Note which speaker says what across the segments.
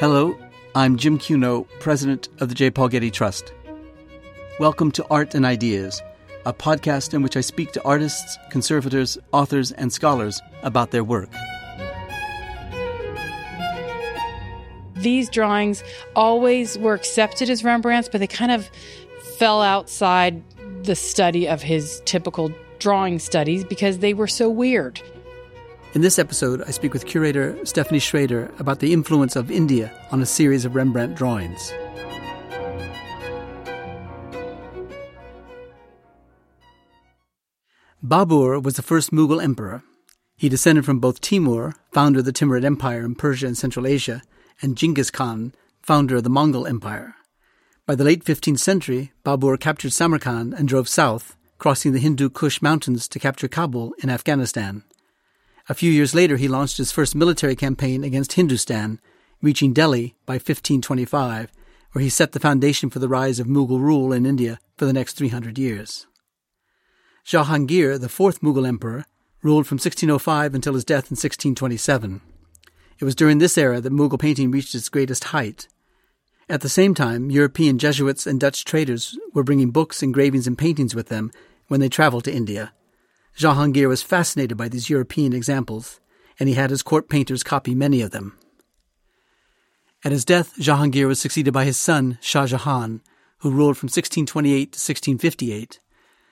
Speaker 1: Hello, I'm Jim Cuno, president of the J. Paul Getty Trust. Welcome to Art and Ideas, a podcast in which I speak to artists, conservators, authors, and scholars about their work.
Speaker 2: These drawings always were accepted as Rembrandt's, but they kind of fell outside the study of his typical drawing studies because they were so weird.
Speaker 1: In this episode, I speak with curator Stephanie Schrader about the influence of India on a series of Rembrandt drawings. Babur was the first Mughal emperor. He descended from both Timur, founder of the Timurid Empire in Persia and Central Asia, and Genghis Khan, founder of the Mongol Empire. By the late 15th century, Babur captured Samarkand and drove south, crossing the Hindu Kush mountains to capture Kabul in Afghanistan. A few years later, he launched his first military campaign against Hindustan, reaching Delhi by 1525, where he set the foundation for the rise of Mughal rule in India for the next 300 years. Jahangir, the fourth Mughal emperor, ruled from 1605 until his death in 1627. It was during this era that Mughal painting reached its greatest height. At the same time, European Jesuits and Dutch traders were bringing books, engravings, and paintings with them when they traveled to India. Jahangir was fascinated by these European examples, and he had his court painters copy many of them. At his death, Jahangir was succeeded by his son, Shah Jahan, who ruled from 1628 to 1658.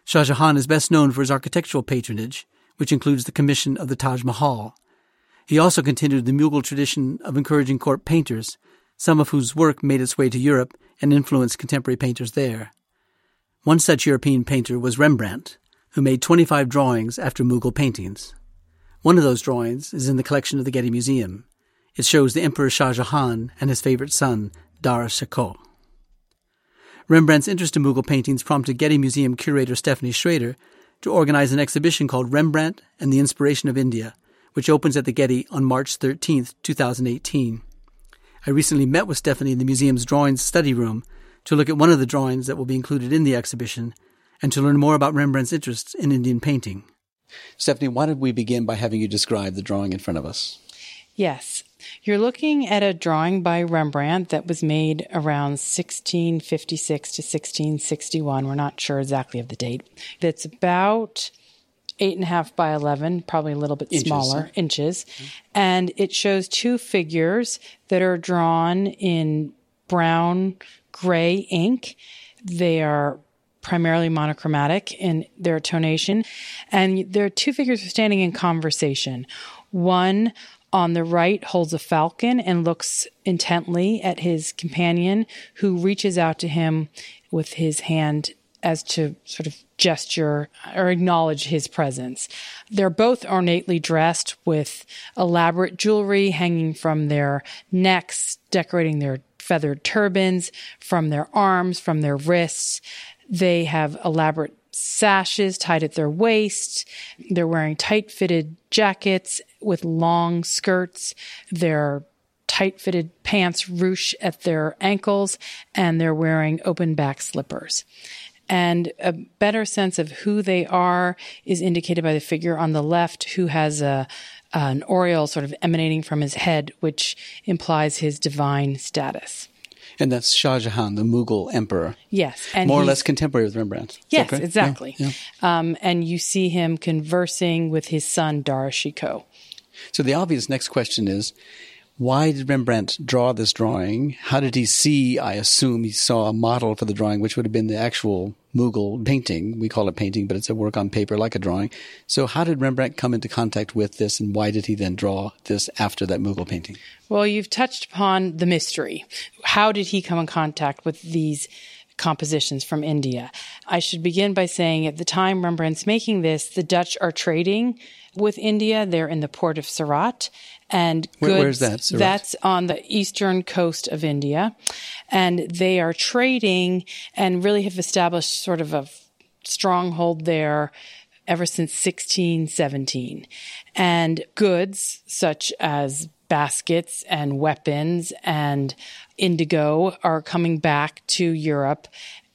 Speaker 1: Shah Jahan is best known for his architectural patronage, which includes the commission of the Taj Mahal. He also continued the Mughal tradition of encouraging court painters, some of whose work made its way to Europe and influenced contemporary painters there. One such European painter was Rembrandt, who made 25 drawings after Mughal paintings. One of those drawings is in the collection of the Getty Museum. It shows the Emperor Shah Jahan and his favorite son, Dara Shikoh. Rembrandt's interest in Mughal paintings prompted Getty Museum curator Stephanie Schrader to organize an exhibition called Rembrandt and the Inspiration of India, which opens at the Getty on March 13, 2018. I recently met with Stephanie in the museum's drawings study room to look at one of the drawings that will be included in the exhibition and to learn more about Rembrandt's interests in Indian painting. Stephanie, why did we begin by having you describe the drawing in front of us?
Speaker 2: Yes. You're looking at a drawing by Rembrandt that was made around 1656 to 1661. We're not sure exactly of the date. It's about eight and a half by 11, probably a little bit inches, smaller, inches. Mm-hmm. And it shows two figures that are drawn in brown gray ink. They are primarily monochromatic in their tonation. And there are two figures standing in conversation. One on the right holds a falcon and looks intently at his companion, who reaches out to him with his hand as to sort of gesture or acknowledge his presence. They're both ornately dressed with elaborate jewelry hanging from their necks, decorating their feathered turbans, from their arms, from their wrists. They have elaborate sashes tied at their waists. They're wearing tight fitted jackets with long skirts. They're tight fitted pants ruche at their ankles and they're wearing open back slippers. And a better sense of who they are is indicated by the figure on the left who has a, an aureole sort of emanating from his head, which implies his divine status.
Speaker 1: And that's Shah Jahan, the Mughal emperor.
Speaker 2: Yes.
Speaker 1: And More or less contemporary with Rembrandt. Is
Speaker 2: yes, exactly. Yeah, yeah. Um, and you see him conversing with his son, Dara Shikoh.
Speaker 1: So the obvious next question is why did Rembrandt draw this drawing? How did he see? I assume he saw a model for the drawing, which would have been the actual Mughal painting. We call it painting, but it's a work on paper like a drawing. So, how did Rembrandt come into contact with this, and why did he then draw this after that Mughal painting?
Speaker 2: Well, you've touched upon the mystery. How did he come in contact with these? compositions from India. I should begin by saying at the time Rembrandt's making this, the Dutch are trading with India. They're in the port of Surat and
Speaker 1: goods, where's that?
Speaker 2: Surat? That's on the eastern coast of India. And they are trading and really have established sort of a stronghold there ever since 1617. And goods such as baskets and weapons and indigo are coming back to Europe.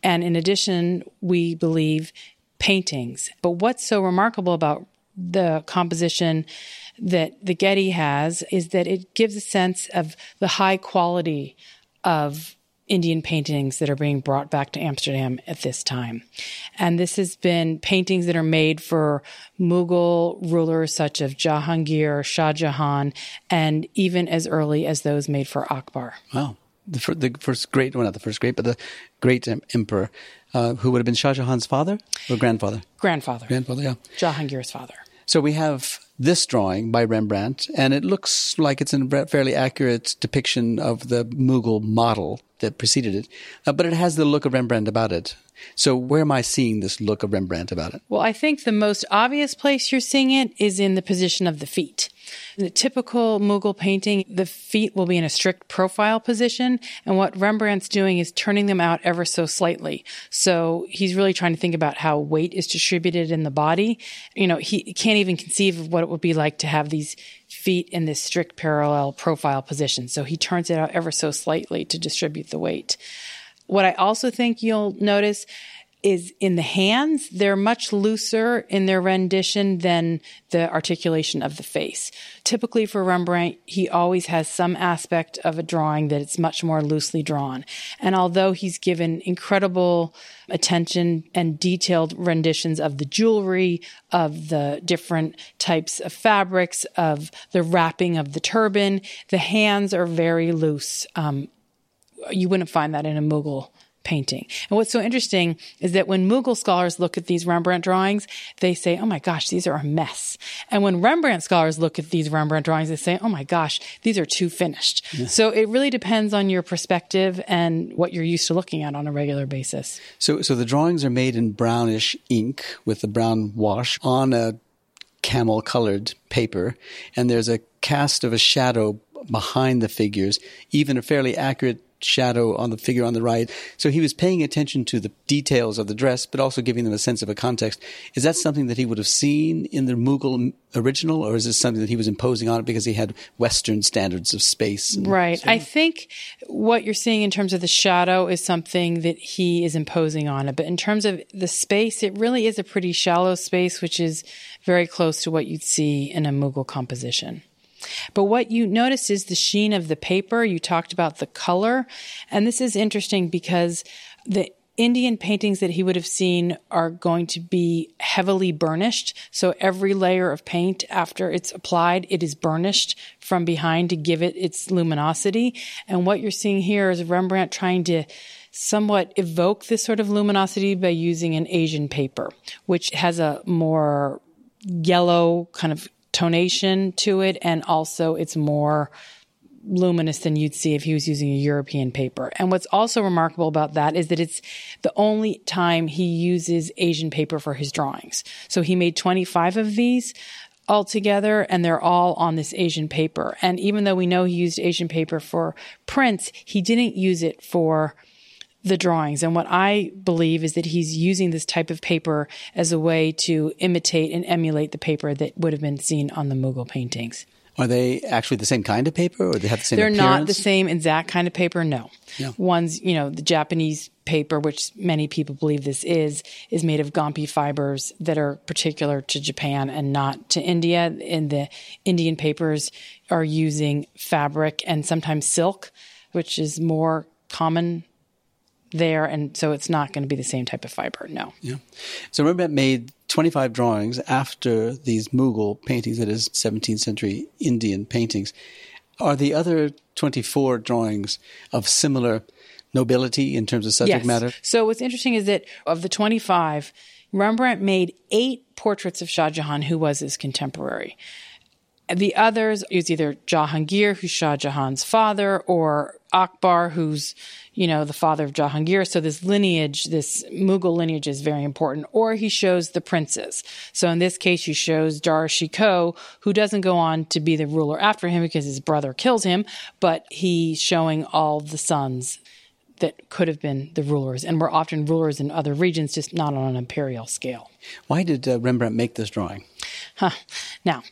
Speaker 2: And in addition, we believe paintings. But what's so remarkable about the composition that the Getty has is that it gives a sense of the high quality of Indian paintings that are being brought back to Amsterdam at this time. And this has been paintings that are made for Mughal rulers such as Jahangir, Shah Jahan, and even as early as those made for Akbar.
Speaker 1: Wow. The, fir- the first great, well, not the first great, but the great emperor, uh, who would have been Shah Jahan's father or grandfather?
Speaker 2: Grandfather.
Speaker 1: Grandfather, yeah.
Speaker 2: Jahangir's father.
Speaker 1: So we have this drawing by Rembrandt, and it looks like it's a fairly accurate depiction of the Mughal model that preceded it, uh, but it has the look of Rembrandt about it. So where am I seeing this look of Rembrandt about it?
Speaker 2: Well, I think the most obvious place you're seeing it is in the position of the feet. In the typical Mughal painting, the feet will be in a strict profile position, and what Rembrandt's doing is turning them out ever so slightly. So he's really trying to think about how weight is distributed in the body. You know, he can't even conceive of what it would be like to have these feet in this strict parallel profile position. So he turns it out ever so slightly to distribute the weight. What I also think you'll notice is in the hands, they're much looser in their rendition than the articulation of the face. Typically for Rembrandt, he always has some aspect of a drawing that it's much more loosely drawn. And although he's given incredible attention and detailed renditions of the jewelry, of the different types of fabrics, of the wrapping of the turban, the hands are very loose. Um, you wouldn't find that in a Mughal painting. And what's so interesting is that when Mughal scholars look at these Rembrandt drawings, they say, oh my gosh, these are a mess. And when Rembrandt scholars look at these Rembrandt drawings, they say, oh my gosh, these are too finished. Yeah. So it really depends on your perspective and what you're used to looking at on a regular basis.
Speaker 1: So, so the drawings are made in brownish ink with a brown wash on a camel colored paper, and there's a cast of a shadow behind the figures, even a fairly accurate shadow on the figure on the right. So he was paying attention to the details of the dress, but also giving them a sense of a context. Is that something that he would have seen in the Mughal original, or is this something that he was imposing on it because he had Western standards of space?
Speaker 2: Right. I think what you're seeing in terms of the shadow is something that he is imposing on it. But in terms of the space, it really is a pretty shallow space, which is very close to what you'd see in a Mughal composition. But what you notice is the sheen of the paper. You talked about the color. And this is interesting because the Indian paintings that he would have seen are going to be heavily burnished. So every layer of paint after it's applied, it is burnished from behind to give it its luminosity. And what you're seeing here is Rembrandt trying to somewhat evoke this sort of luminosity by using an Asian paper, which has a more yellow kind of tonation to it, and also it's more luminous than you'd see if he was using a European paper. And what's also remarkable about that is that it's the only time he uses Asian paper for his drawings. So he made 25 of these altogether and they're all on this Asian paper. And even though we know he used Asian paper for prints, he didn't use it for the drawings. And what I believe is that he's using this type of paper as a way to imitate and emulate the paper that would have been seen on the Mughal paintings.
Speaker 1: Are they actually the same kind of paper, or they have the same?
Speaker 2: They're
Speaker 1: appearance?
Speaker 2: not the same exact kind of paper. No, yeah. one's you know the Japanese paper, which many people believe this is, is made of gampi fibers that are particular to Japan and not to India. And the Indian papers are using fabric and sometimes silk, which is more common there, and so it's not going to be the same type of fiber. No.
Speaker 1: Yeah. So Rembrandt made 25 drawings after these Mughal paintings, that is 17th century Indian paintings. Are the other 24 drawings of similar nobility in terms of subject
Speaker 2: yes.
Speaker 1: matter?
Speaker 2: So what's interesting is that of the 25, Rembrandt made eight portraits of Shah Jahan, who was his contemporary. The others is either Jahangir, who's Shah Jahan's father, or Akbar, who's, you know, the father of Jahangir. So this lineage, this Mughal lineage is very important. Or he shows the princes. So in this case, he shows Dara Shikoh, who doesn't go on to be the ruler after him because his brother kills him, but he's showing all the sons that could have been the rulers and were often rulers in other regions, just not on an imperial scale.
Speaker 1: Why did uh, Rembrandt make this drawing?
Speaker 2: Huh. Now,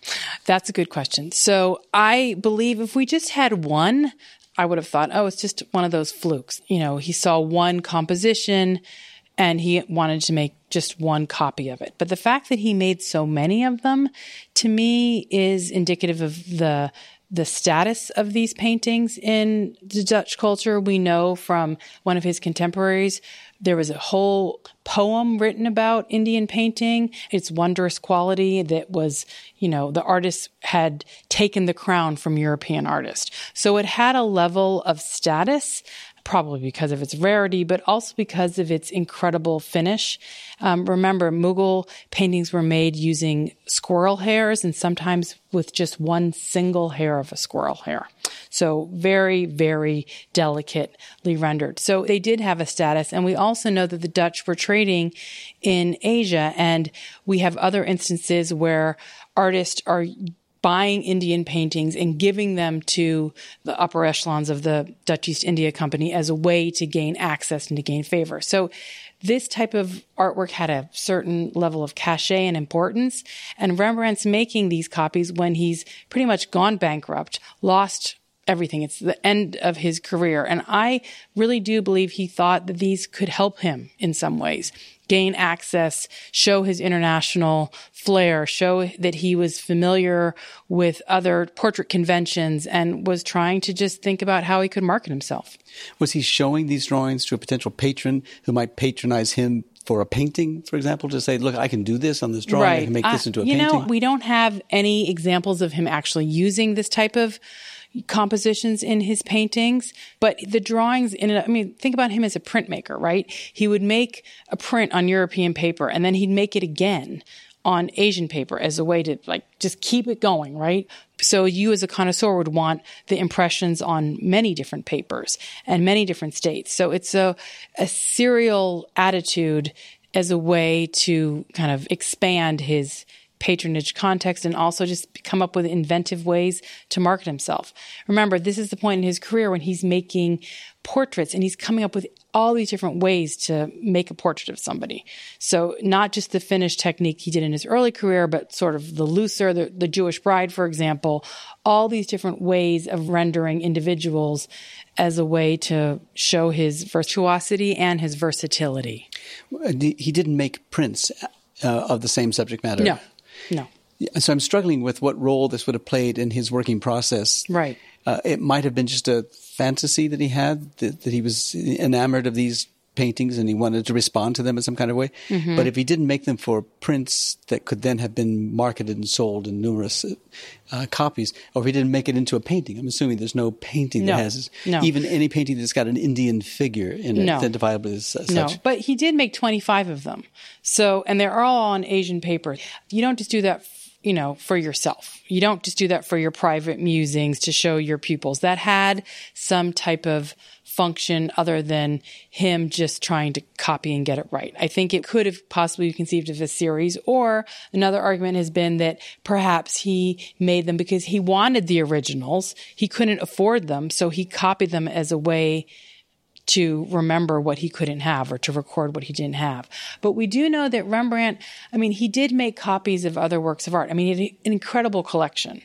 Speaker 2: that's a good question. So I believe if we just had one, I would have thought, oh, it's just one of those flukes. You know, he saw one composition and he wanted to make just one copy of it. But the fact that he made so many of them to me is indicative of the the status of these paintings in the Dutch culture. We know from one of his contemporaries there was a whole poem written about Indian painting, its wondrous quality that was, you know, the artist had taken the crown from European artists. So it had a level of status probably because of its rarity, but also because of its incredible finish. Um, remember, Mughal paintings were made using squirrel hairs and sometimes with just one single hair of a squirrel hair. So very, very delicately rendered. So they did have a status. And we also know that the Dutch were trading in Asia. And we have other instances where artists are buying Indian paintings and giving them to the upper echelons of the Dutch East India Company as a way to gain access and to gain favor. So this type of artwork had a certain level of cachet and importance. And Rembrandt's making these copies when he's pretty much gone bankrupt, lost everything. It's the end of his career. And I really do believe he thought that these could help him in some ways gain access, show his international flair, show that he was familiar with other portrait conventions and was trying to just think about how he could market himself.
Speaker 1: Was he showing these drawings to a potential patron who might patronize him for a painting, for example, to say, look, I can do this on this drawing, right. I can make this into a
Speaker 2: you
Speaker 1: painting?
Speaker 2: know, we don't have any examples of him actually using this type of compositions in his paintings, but the drawings in it, I mean, think about him as a printmaker, right? He would make a print on European paper and then he'd make it again on Asian paper as a way to like just keep it going, right? So you as a connoisseur would want the impressions on many different papers and many different states. So it's a, a serial attitude as a way to kind of expand his patronage context and also just come up with inventive ways to market himself. Remember, this is the point in his career when he's making portraits and he's coming up with all these different ways to make a portrait of somebody. So not just the finished technique he did in his early career, but sort of the looser, the, the Jewish bride, for example, all these different ways of rendering individuals as a way to show his virtuosity and his versatility.
Speaker 1: He didn't make prints uh, of the same subject matter.
Speaker 2: No, no.
Speaker 1: So I'm struggling with what role this would have played in his working process.
Speaker 2: Right.
Speaker 1: Uh, it might have been just a fantasy that he had that, that, he was enamored of these paintings and he wanted to respond to them in some kind of way. Mm-hmm. But if he didn't make them for prints that could then have been marketed and sold in numerous uh, copies, or if he didn't make it into a painting, I'm assuming there's no painting
Speaker 2: no.
Speaker 1: that has
Speaker 2: no.
Speaker 1: even any painting that's got an Indian figure in it,
Speaker 2: no.
Speaker 1: identifiable as such.
Speaker 2: No, but he did make 25 of them. So, and they're all on Asian paper. You don't just do that you know, for yourself. You don't just do that for your private musings to show your pupils. That had some type of function other than him just trying to copy and get it right. I think it could have possibly been conceived of a series or another argument has been that perhaps he made them because he wanted the originals. He couldn't afford them. So he copied them as a way to remember what he couldn't have or to record what he didn't have. But we do know that Rembrandt, I mean, he did make copies of other works of art. I mean, he had an incredible collection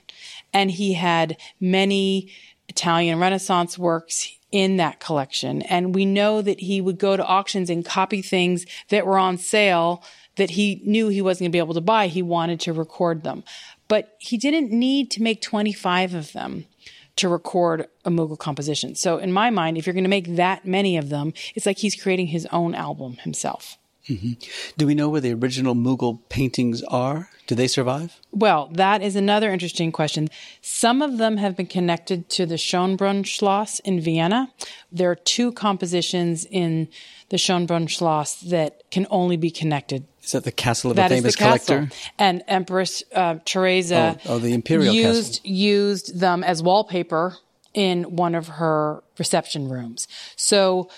Speaker 2: and he had many Italian Renaissance works in that collection. And we know that he would go to auctions and copy things that were on sale that he knew he wasn't going to be able to buy. He wanted to record them. But he didn't need to make 25 of them to record a Mughal composition. So in my mind, if you're going to make that many of them, it's like he's creating his own album himself.
Speaker 1: Mm-hmm. Do we know where the original Mughal paintings are? Do they survive?
Speaker 2: Well, that is another interesting question. Some of them have been connected to the Schönbrunn Schloss in Vienna. There are two compositions in the Schönbrunn Schloss that can only be connected.
Speaker 1: Is that the castle of
Speaker 2: that
Speaker 1: a famous
Speaker 2: collector? And Empress uh, Theresa
Speaker 1: oh, oh, the imperial
Speaker 2: used
Speaker 1: castle.
Speaker 2: used them as wallpaper in one of her reception rooms. So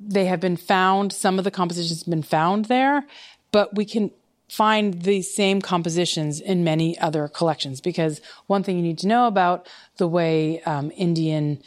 Speaker 2: they have been found, some of the compositions have been found there, but we can find the same compositions in many other collections because one thing you need to know about the way um, Indian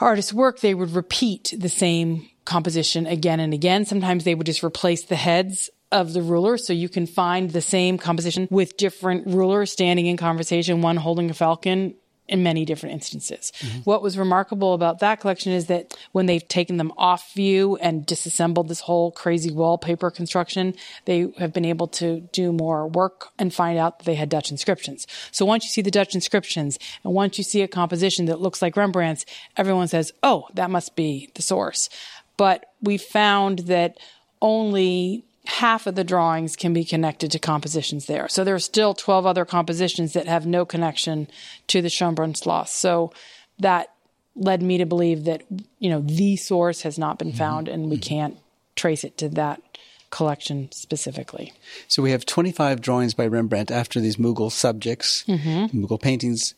Speaker 2: artists work, they would repeat the same composition again and again. Sometimes they would just replace the heads of the ruler. So you can find the same composition with different rulers standing in conversation, one holding a falcon in many different instances. Mm-hmm. What was remarkable about that collection is that when they've taken them off view and disassembled this whole crazy wallpaper construction, they have been able to do more work and find out that they had Dutch inscriptions. So once you see the Dutch inscriptions and once you see a composition that looks like Rembrandt's, everyone says, oh, that must be the source. But we found that only half of the drawings can be connected to compositions there. So there are still 12 other compositions that have no connection to the Schönbrunnsschloss. So that led me to believe that, you know, the source has not been mm-hmm. found and we mm-hmm. can't trace it to that collection specifically.
Speaker 1: So we have 25 drawings by Rembrandt after these Mughal subjects, mm-hmm. Mughal paintings,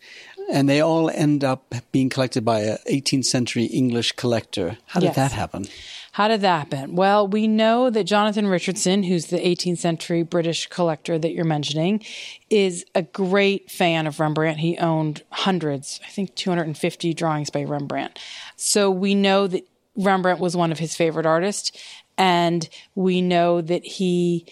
Speaker 1: and they all end up being collected by a 18th century English collector. How did
Speaker 2: Yes.
Speaker 1: that happen?
Speaker 2: How did that happen? Well, we know that Jonathan Richardson, who's the 18th century British collector that you're mentioning, is a great fan of Rembrandt. He owned hundreds, I think 250 drawings by Rembrandt. So we know that Rembrandt was one of his favorite artists, and we know that he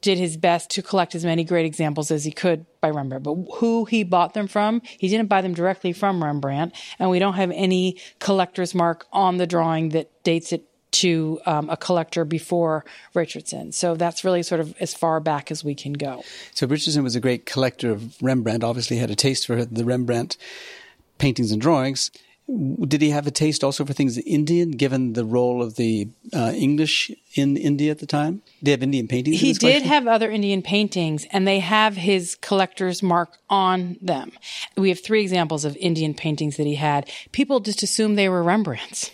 Speaker 2: did his best to collect as many great examples as he could by Rembrandt. But who he bought them from, he didn't buy them directly from Rembrandt, and we don't have any collector's mark on the drawing that dates it to um, a collector before Richardson. So that's really sort of as far back as we can go.
Speaker 1: So Richardson was a great collector of Rembrandt, obviously had a taste for the Rembrandt paintings and drawings. Did he have a taste also for things Indian, given the role of the uh, English in India at the time? Did he have Indian paintings? in
Speaker 2: He
Speaker 1: his
Speaker 2: did
Speaker 1: collection?
Speaker 2: have other Indian paintings, and they have his collector's mark on them. We have three examples of Indian paintings that he had. People just assumed they were Rembrandt's.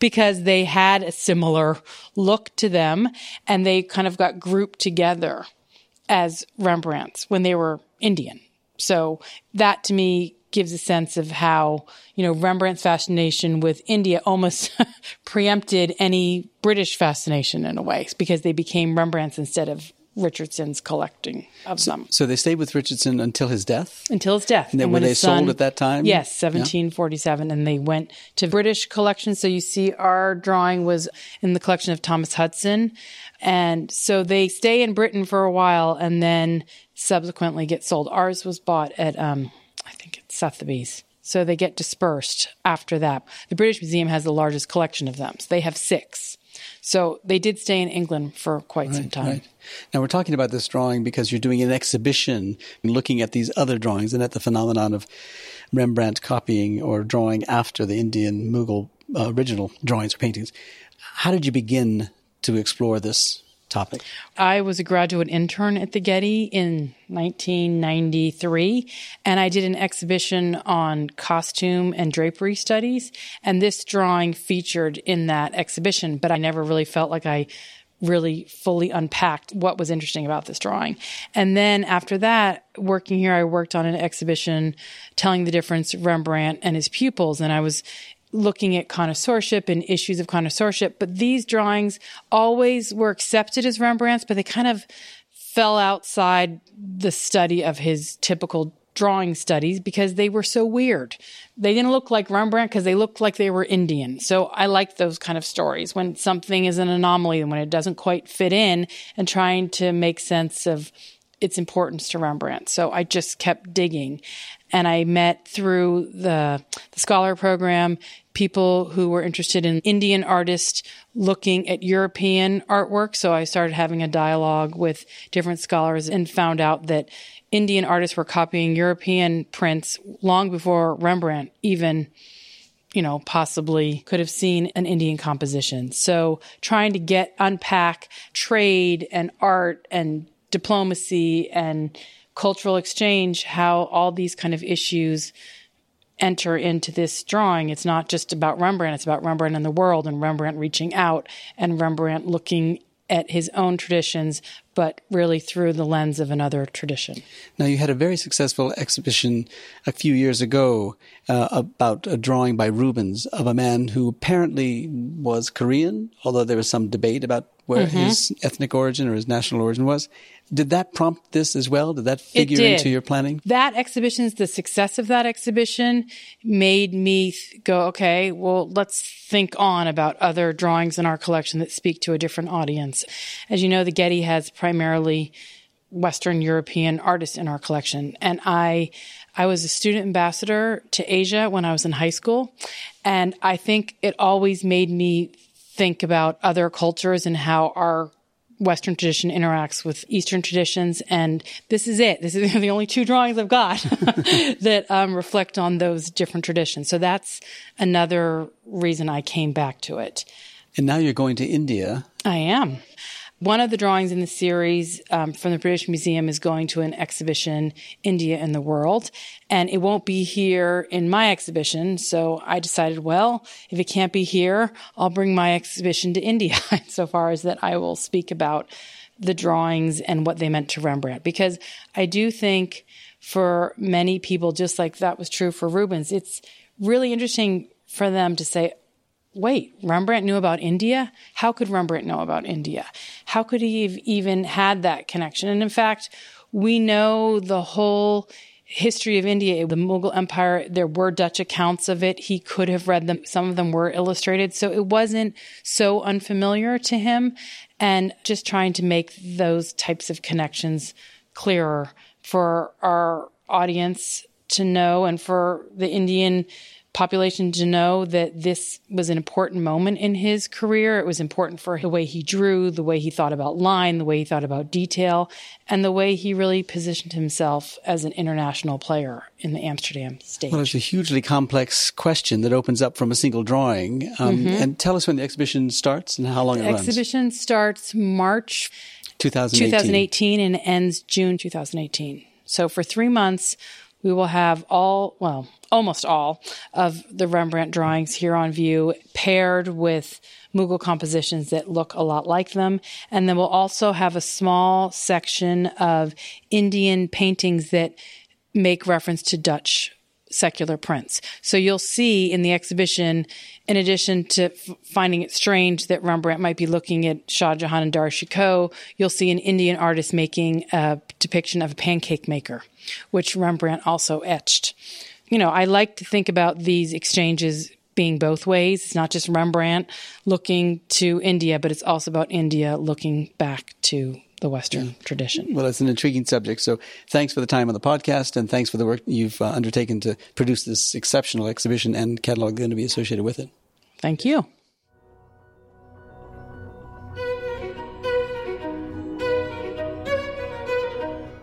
Speaker 2: Because they had a similar look to them and they kind of got grouped together as Rembrandt's when they were Indian. So that to me gives a sense of how, you know, Rembrandt's fascination with India almost preempted any British fascination in a way because they became Rembrandt's instead of Richardson's collecting of them
Speaker 1: So they stayed with Richardson until his death?
Speaker 2: until his death.
Speaker 1: And then were
Speaker 2: when
Speaker 1: they
Speaker 2: son-
Speaker 1: sold at that time?
Speaker 2: Yes, 1747. And they went to British collections. So you see our drawing was in the collection of Thomas Hudson. And so they stay in Britain for a while and then subsequently get sold. Ours was bought at, um, I think it's Sotheby's. So they get dispersed after that. The British Museum has the largest collection of them. So they have six. So they did stay in England for quite some time.
Speaker 1: Right. Now we're talking about this drawing because you're doing an exhibition and looking at these other drawings and at the phenomenon of Rembrandt copying or drawing after the Indian Mughal uh, original drawings or paintings. How did you begin to explore this topic?
Speaker 2: I was a graduate intern at the Getty in 1993, and I did an exhibition on costume and drapery studies. And this drawing featured in that exhibition, but I never really felt like I really fully unpacked what was interesting about this drawing. And then after that, working here, I worked on an exhibition telling the difference Rembrandt and his pupils. And I was looking at connoisseurship and issues of connoisseurship. But these drawings always were accepted as Rembrandt's, but they kind of fell outside the study of his typical drawing studies because they were so weird. They didn't look like Rembrandt because they looked like they were Indian. So I like those kind of stories when something is an anomaly and when it doesn't quite fit in and trying to make sense of its importance to Rembrandt. So I just kept digging and I met through the, the scholar program people who were interested in Indian artists looking at European artwork. So I started having a dialogue with different scholars and found out that Indian artists were copying European prints long before Rembrandt even you know, possibly could have seen an Indian composition. So trying to get, unpack trade and art and diplomacy and cultural exchange, how all these kind of issues enter into this drawing. It's not just about Rembrandt, it's about Rembrandt and the world and Rembrandt reaching out and Rembrandt looking at his own traditions, but really through the lens of another tradition.
Speaker 1: Now, you had a very successful exhibition a few years ago uh, about a drawing by Rubens of a man who apparently was Korean, although there was some debate about where
Speaker 2: Mm-hmm.
Speaker 1: his ethnic origin or his national origin was. Did that prompt this as well? Did that figure
Speaker 2: did.
Speaker 1: into your planning?
Speaker 2: That exhibition's the success of that exhibition made me th- go, okay, well, let's think on about other drawings in our collection that speak to a different audience. As you know, the Getty has primarily Western European artists in our collection. And I, I was a student ambassador to Asia when I was in high school. And I think it always made me think about other cultures and how our Western tradition interacts with Eastern traditions. And this is it. This is the only two drawings I've got that um, reflect on those different traditions. So that's another reason I came back to it.
Speaker 1: And now you're going to India.
Speaker 2: I am. One of the drawings in the series um, from the British Museum is going to an exhibition, India in the World, and it won't be here in my exhibition. So I decided, well, if it can't be here, I'll bring my exhibition to India, so far as that I will speak about the drawings and what they meant to Rembrandt. Because I do think for many people, just like that was true for Rubens, it's really interesting for them to say, wait, Rembrandt knew about India? How could Rembrandt know about India? How could he have even had that connection? And in fact, we know the whole history of India, the Mughal Empire, there were Dutch accounts of it. He could have read them. Some of them were illustrated. So it wasn't so unfamiliar to him. And just trying to make those types of connections clearer for our audience to know and for the Indian population to know that this was an important moment in his career. It was important for the way he drew, the way he thought about line, the way he thought about detail, and the way he really positioned himself as an international player in the Amsterdam stage.
Speaker 1: Well, it's a hugely complex question that opens up from a single drawing. Um, mm-hmm. And tell us when the exhibition starts and how long
Speaker 2: the
Speaker 1: it runs.
Speaker 2: The exhibition starts March
Speaker 1: 2018.
Speaker 2: 2018 and ends June 2018. So for three months, we will have all, well, almost all of the Rembrandt drawings here on view paired with Mughal compositions that look a lot like them. And then we'll also have a small section of Indian paintings that make reference to Dutch secular prints. So you'll see in the exhibition, in addition to f- finding it strange that Rembrandt might be looking at Shah Jahan and Dara Shikoh, you'll see an Indian artist making a depiction of a pancake maker, which Rembrandt also etched you know, I like to think about these exchanges being both ways. It's not just Rembrandt looking to India, but it's also about India looking back to the Western tradition.
Speaker 1: Well, it's an intriguing subject. So thanks for the time on the podcast and thanks for the work you've uh, undertaken to produce this exceptional exhibition and catalog going to be associated with it.
Speaker 2: Thank you.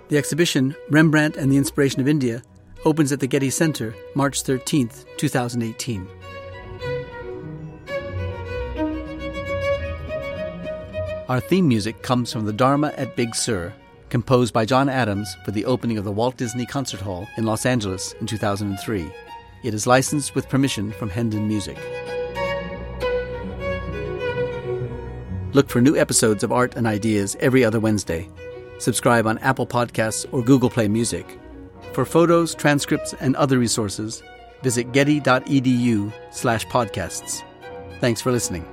Speaker 1: The exhibition, Rembrandt and the Inspiration of India, opens at the Getty Center March 13th, 2018. Our theme music comes from the Dharma at Big Sur, composed by John Adams for the opening of the Walt Disney Concert Hall in Los Angeles in 2003. It is licensed with permission from Hendon Music. Look for new episodes of Art and Ideas every other Wednesday. Subscribe on Apple Podcasts or Google Play Music for photos, transcripts, and other resources, visit getty.edu slash podcasts. Thanks for listening.